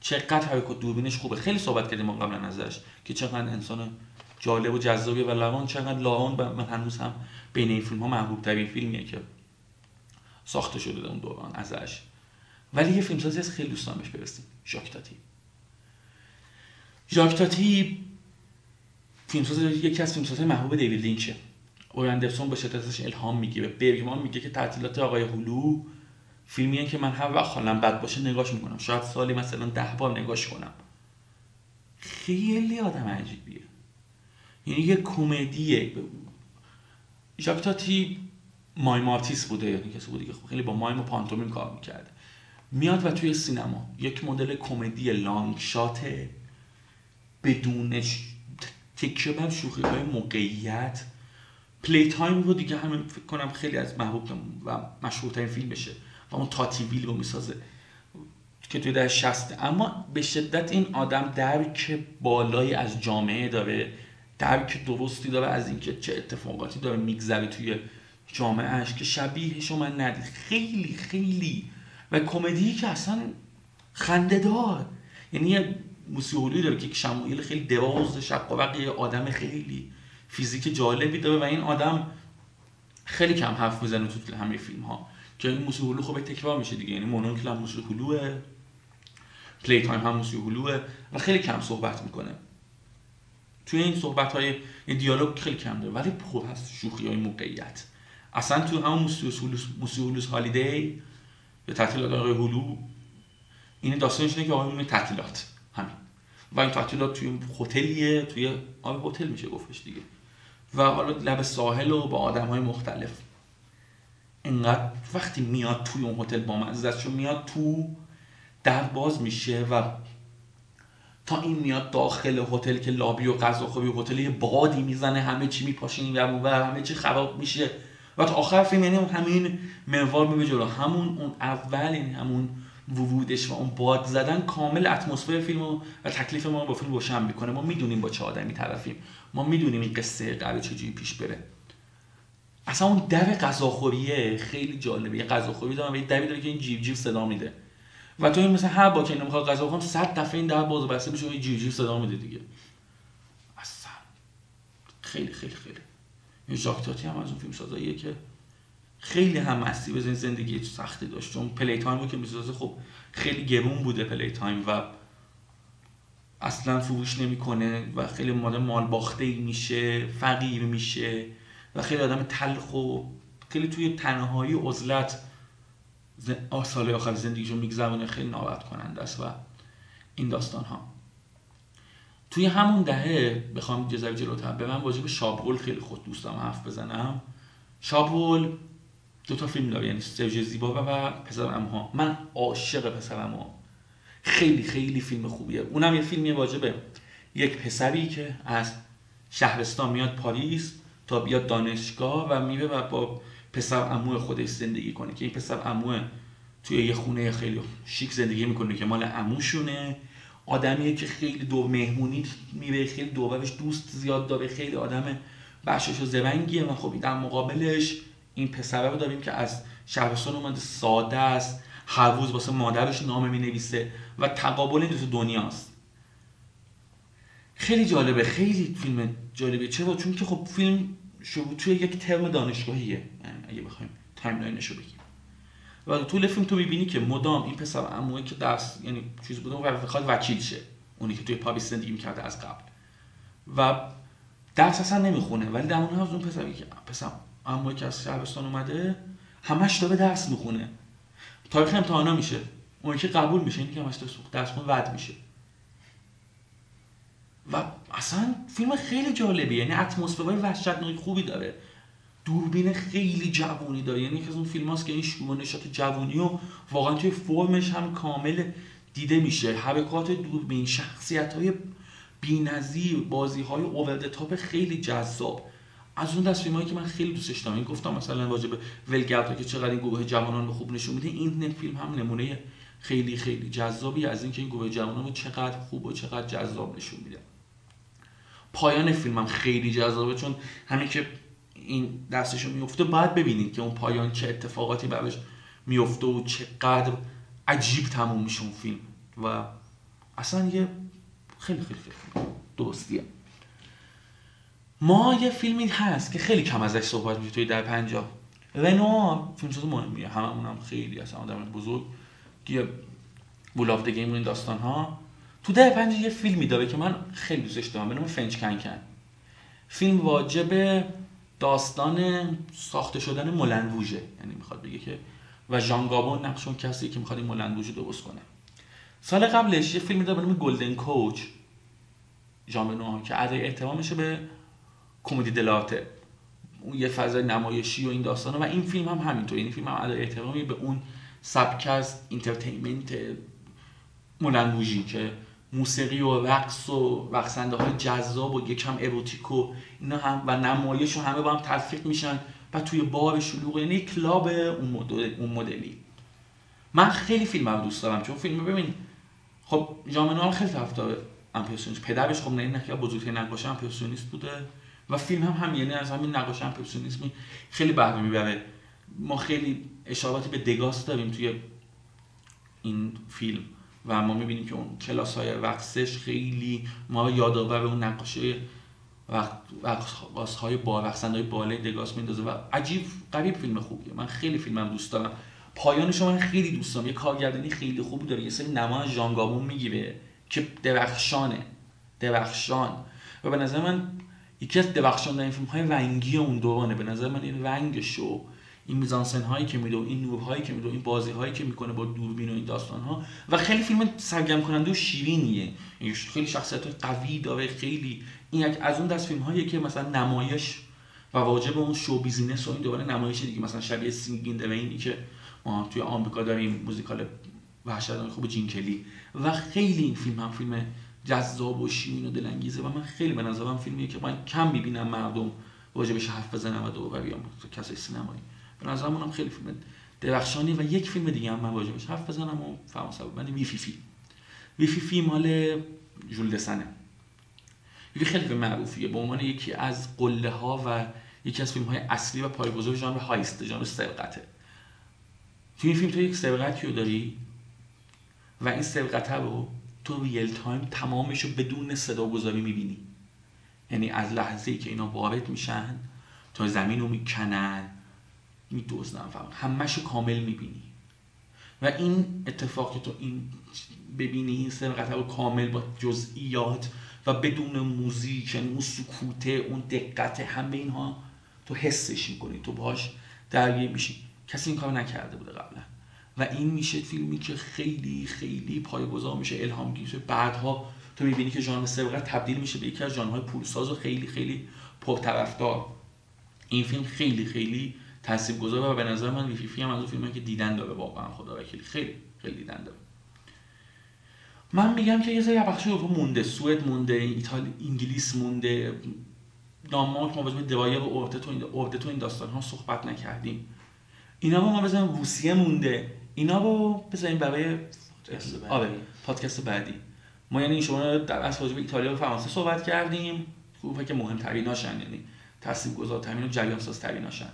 چقدر حرکت دوربینش خوبه. خیلی صحبت کردیم ما قبلا ازش که چقدر انسان جالب و جذابی و لوان چقدر لاون من هنوز هم بین این فیلم ها محبوب ترین فیلمیه که ساخته شده اون دوران ازش. ولی یه فیلمسازی از خیلی دوستان بهش برسیم. ژاکتاتی ژاکتاتی فیلمساز یکی از فیلمسازهای محبوب دیوید لینچه. اویندرسون به شدت ازش الهام می‌گیره. برگمان میگه که تعطیلات آقای هلو فیلمیه که من هر وقت حالم بد باشه نگاش می‌کنم. شاید سالی مثلا ده بار نگاش کنم. خیلی آدم عجیبیه. یعنی یه کمدیه. ژاک تاتی mime artist بوده یعنی کسی بوده که خیلی با mime و پانتومیم کار می‌کرده میاد و توی سینما. یک مدل کمدی long shot ه. بدون تکیه بر شوخی های موقعیت. Playtime رو دیگه همین فکر کنم خیلی از محبوب و مشهورترین فیلم بشه. و اون تاتی ویل رو می‌سازه. که توی در شسته اما به شدت این آدم درک بالایی از جامعه داره. درک درستی داره از اینکه چه اتفاقاتی داره میگذره توی جامعهش که شبیهش رو من ندیدم. خیلی خیلی. و کمدی که اصلا خنده دار. یعنی یه موسیو اولو داره که شمایل خیلی دراز شق یه آدم خیلی فیزیک جالبی داره و این آدم خیلی کم حرف می‌زنه تو همه فیلم ها که این موسیو اولو خب تکرار میشه دیگه یعنی Mon Oncle هم موسیو اولو Playtime هم موسیو اولو و خیلی کم صحبت می‌کنه. توی این صحبت های این دیالوگ خیلی کم داره ولی پر هست شوخی های موقعیت. اصلا تو همون Monsieur Hulot's Holiday به تعطیلات آقای اولو این داستانش اینه که آقای تعطیلات. و این تعطیلات توی هتلیه توی آب هتل میشه گفتش دیگه. و حالا لب ساحل و با آدم های مختلف. اینقدر وقتی میاد توی اون هتل با مزدش میاد تو در باز میشه و تا این میاد داخل هتل که لابی و غذا خوبی هتل یه بادی می‌زنه همه چی میپاشه این و همه چی خراب میشه. و تا آخر فیلم یعنی همین منوار میبه جلو. همون اون اول یعنی همون وجودش و اون باد زدن کامل اتمسفر فیلم و تکلیف ما با فیلم روشن می‌کنه. ما می‌دونیم با چه آدمی طرفیم. ما می‌دونیم این قصه قرار چجوری پیش بره. اصلا اون دو غذاخوریه خیلی جالبه. یه غذاخوری دارم و یه دبی داره که این جیب جیب صدا میده. و تو این مثلا هر با که نمی‌خواد غذا بخورم صد دفعه این در باز بسته بشه و جیب جیب صدا میده دیگه. اصلا. خیلی خیلی خیلی. این ژاک هم از اون فیلم سازاییه که خیلی هم مستی به زندگی سختی داشت. چون Playtime رو که می‌سازه خب خیلی گرون بوده Playtime و اصلا فروش نمی‌کنه و خیلی مال مال باخته میشه فقیر میشه و خیلی آدم تلخ و خیلی توی تنهایی عزلت سال آخر زندگیشو میگذرونه. خیلی ناراحت کننده است و این داستان ها توی همون دهه بخوام ذره جلوتر به من راجب شابرول خیلی خود دوستم حرف بزنم. شابرول دو تا فیلم داره یعنی سرژ زیبا و پسر امها من عاشق پسر امها خیلی خیلی فیلم خوبیه. اونم یه فیلمی واجبه. یک پسری که از شهرستان میاد پاریس تا بیاد دانشگاه و میره و با پسر عمو خودش زندگی کنه. که این پسر عمو توی یه خونه خیلی شیک زندگی می‌کنه که مال عموشونه آدمیه که خیلی دور مهمونی میره خیلی دورش دوست زیاد داره خیلی آدم بخشش و زرنگیه و خب در مقابلش این پسره رو داریم که از شهرستان اومده ساده است هر روز واسه مادرش نامه می نویسه و تقابل این دنیاست. خیلی جالبه خیلی فیلم جالبه چرا؟ چون که خب فیلم شروع توی یک ترم دانشگاهیه. یعنی اگه بخوایم timeline ش رو بگیم. و طول فیلم تو می‌بینی که مدام این پسر عمویی که درس یعنی چیز بوده و بخواد وکیل شه. اونی که توی پاریس زندگی می‌کرده از قبل. و درس اصلا نمی‌خونه. ولی در اون اون پسری که پسر عمویی که از شهرستان اومده همش داره درس می‌خونه. تاریخ امتحانا میشه. اون که قبول میشه اینی که همش داره درس خون رد میشه. و اصلا فیلم خیلی جالبیه. یعنی اتمسفرهای وحشتناک خوبی داره. دوربین خیلی جوونی داره. یعنی از اون فیلم هاست که این شکوه نشاط جوونی و واقعا توی فرمش هم کامل دیده میشه. حرکات دوربین شخصیت های بی‌نظیر بازی های خیلی جذاب. از اون دست فیلمایی که من خیلی دوستش دارم. این گفتم مثلا واجب ولگرد که چقدر این گروه جوانان رو خوب نشون میده این فیلم هم نمونه خیلی خیلی جذابی از اینکه این گروه جوانان رو چقدر خوب و چقدر جذاب نشون میده. پایان فیلم هم خیلی جذابه چون همین که این دستشو میفته باید ببینید که اون پایان چه اتفاقاتی براش میفته و چقدر عجیب تموم میشه فیلم. و اصلا یه خیلی خیلی خیلی, خیلی درستیه. ما یه فیلمی هست که خیلی کم ازش صحبت میشه توی در پنجاه. رنوار. فیلمساز مهمیه هممون هم خیلی اصلا آدم بزرگ. که بولاف گیم این داستان ها تو ده پنج یه فیلمی داره که من خیلی دوستش دارم. به نام فنچ کنکن فیلم واجب داستان ساخته شدن مولن روژه یعنی می‌خواد بگه که و ژان گابون نقش اون کسی که می‌خواد این مولن روژ درست کنه. سال قبلش یه فیلمی داره به نام Golden Coach ژان که ادای احترامشه به commedia dell'arte اون یه فضای نمایشی و این داستانه و این فیلم هم همینطور. یعنی فیلم هم احترامی به اون سبک از entertainment مولن روژی که موسیقی و رقص و رقصنده های جذاب و یکم اروتیک اینا هم و نمایش و همه با هم تلفیق میشن و توی بار شلوغ. یعنی کلاب اون مدل اون مدلی. من خیلی فیلم رو دوست دارم چون فیلم ببین خب ژامنوال خیلی طرفدار امپرسیونیست. پدرش خب نه اینکه بزرگترین نقاش امپرسیونیست بوده. و فیلم هم هم یعنی از همین نقاش امپرسیونیسمی خیلی بهره می‌بره. ما خیلی اشاراتی به دگاس داریم توی این فیلم و ما می‌بینیم که اون کلاس های رقصش خیلی ما یادآور اون نقاشی رقص های با رقصنده های بالای دگاس میندازه و عجیب قریب فیلم خوبیه. من خیلی فیلمم دوست دارم. پایانش من خیلی دوست دارم. یه کارگردانی خیلی خوبی داره. یه سری نما ژانگابون می‌گیره که درخشانه. درخشان. و به نظر من یکی از این فیلم های رنگی اون دورانه. به نظر من این رنگش و این میزانسن هایی که میده و این نورهایی که میده و این بازی هایی که می‌کنه با دوربین و این داستان ها و خیلی فیلم سرگرم کننده و شیرینیه. خیلی شخصیت قوی داره خیلی این یک از اون دست فیلم هایی که مثلا نمایش و راجب اون show business و این دوباره نمایش دیگه. مثلا شبیه Singin' in the Rain ی که ما توی آمریکا داریم موزیکال وحشتناک خوب جین کلی. و خیلی این فیلم هم فیلم جذاب و شیرین و دلانگیزه و من خیلی به نظرم فیلمیه که من کم می‌بینم مردم راجبش حرف بزنم و دور بیام کسای سینمایی. به نظرم اونم خیلی فیلم درخشانی و یک فیلم دیگه هم من راجبش حرف بزنم و فرانسه من Rififi. Rififi مال ژول دسنه. وی خیلی فیلم معروفیه. به عنوان یکی از قله ها و یکی از فیلم های اصلی و پایه‌گذار ژانر heist ژانر سرقته. تو این فیلم تو یک سرقتی رو داری؟ و این سرقته رو تو real time تمامش رو بدون صدا گذاری می‌بینی. یعنی از لحظه ای که اینا وارد میشن تا زمین رو می‌کنن میدزدن فقط. همش رو کامل می‌بینی. و این اتفاق که تو این ببینی این سرقت رو کامل با جزئیات و بدون موزیک یعنی اون سکوته اون دقت همه اینها تو حسش می‌کنی. تو باش درگیر میشی. کسی این کار نکرده بوده قبلا. و این میشه فیلمی که خیلی خیلی پایه‌گذار میشه الهام گیر بعدها تو می‌بینی که ژانر سرقت تبدیل میشه به یکی از ژانرهای پولساز و خیلی خیلی پرطرفدار. این فیلم خیلی خیلی تاثیرگذار و به نظر من ویفیفی هم از اون فیلمایی که دیدن داره واقعا خدا وکیلی. خیلی خیلی دیدن داره. من میگم که یه سری بخش رو مونده. سوئد مونده ایتالی انگلیس مونده. دانمارک ما به دوایر و این تو این داستان ها صحبت نکردیم. اینا ما بزنیم روسیه مونده. اینا رو بزنیم برای آره پادکست بعدی. ما یعنی شما در اصل راجع به ایتالیا و فرانسه صحبت کردیم. گروه که مهمتریناشن یعنی تاثیرگذارترین و جریان سازتریناشن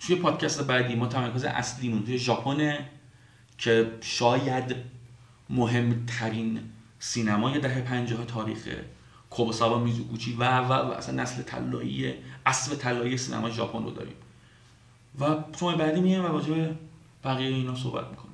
توی پادکست بعدی ما تمرکز اصلیمون توی ژاپن که شاید مهمترین سینمای دهه 50 تاریخ کوبوساوا میزوگوچی و و, و اصلا نسل طلایی اصل طلایی سینما ژاپن رو داریم. و شما بعدی میایم و راجع به بقیه اینا صحبت می‌کنیم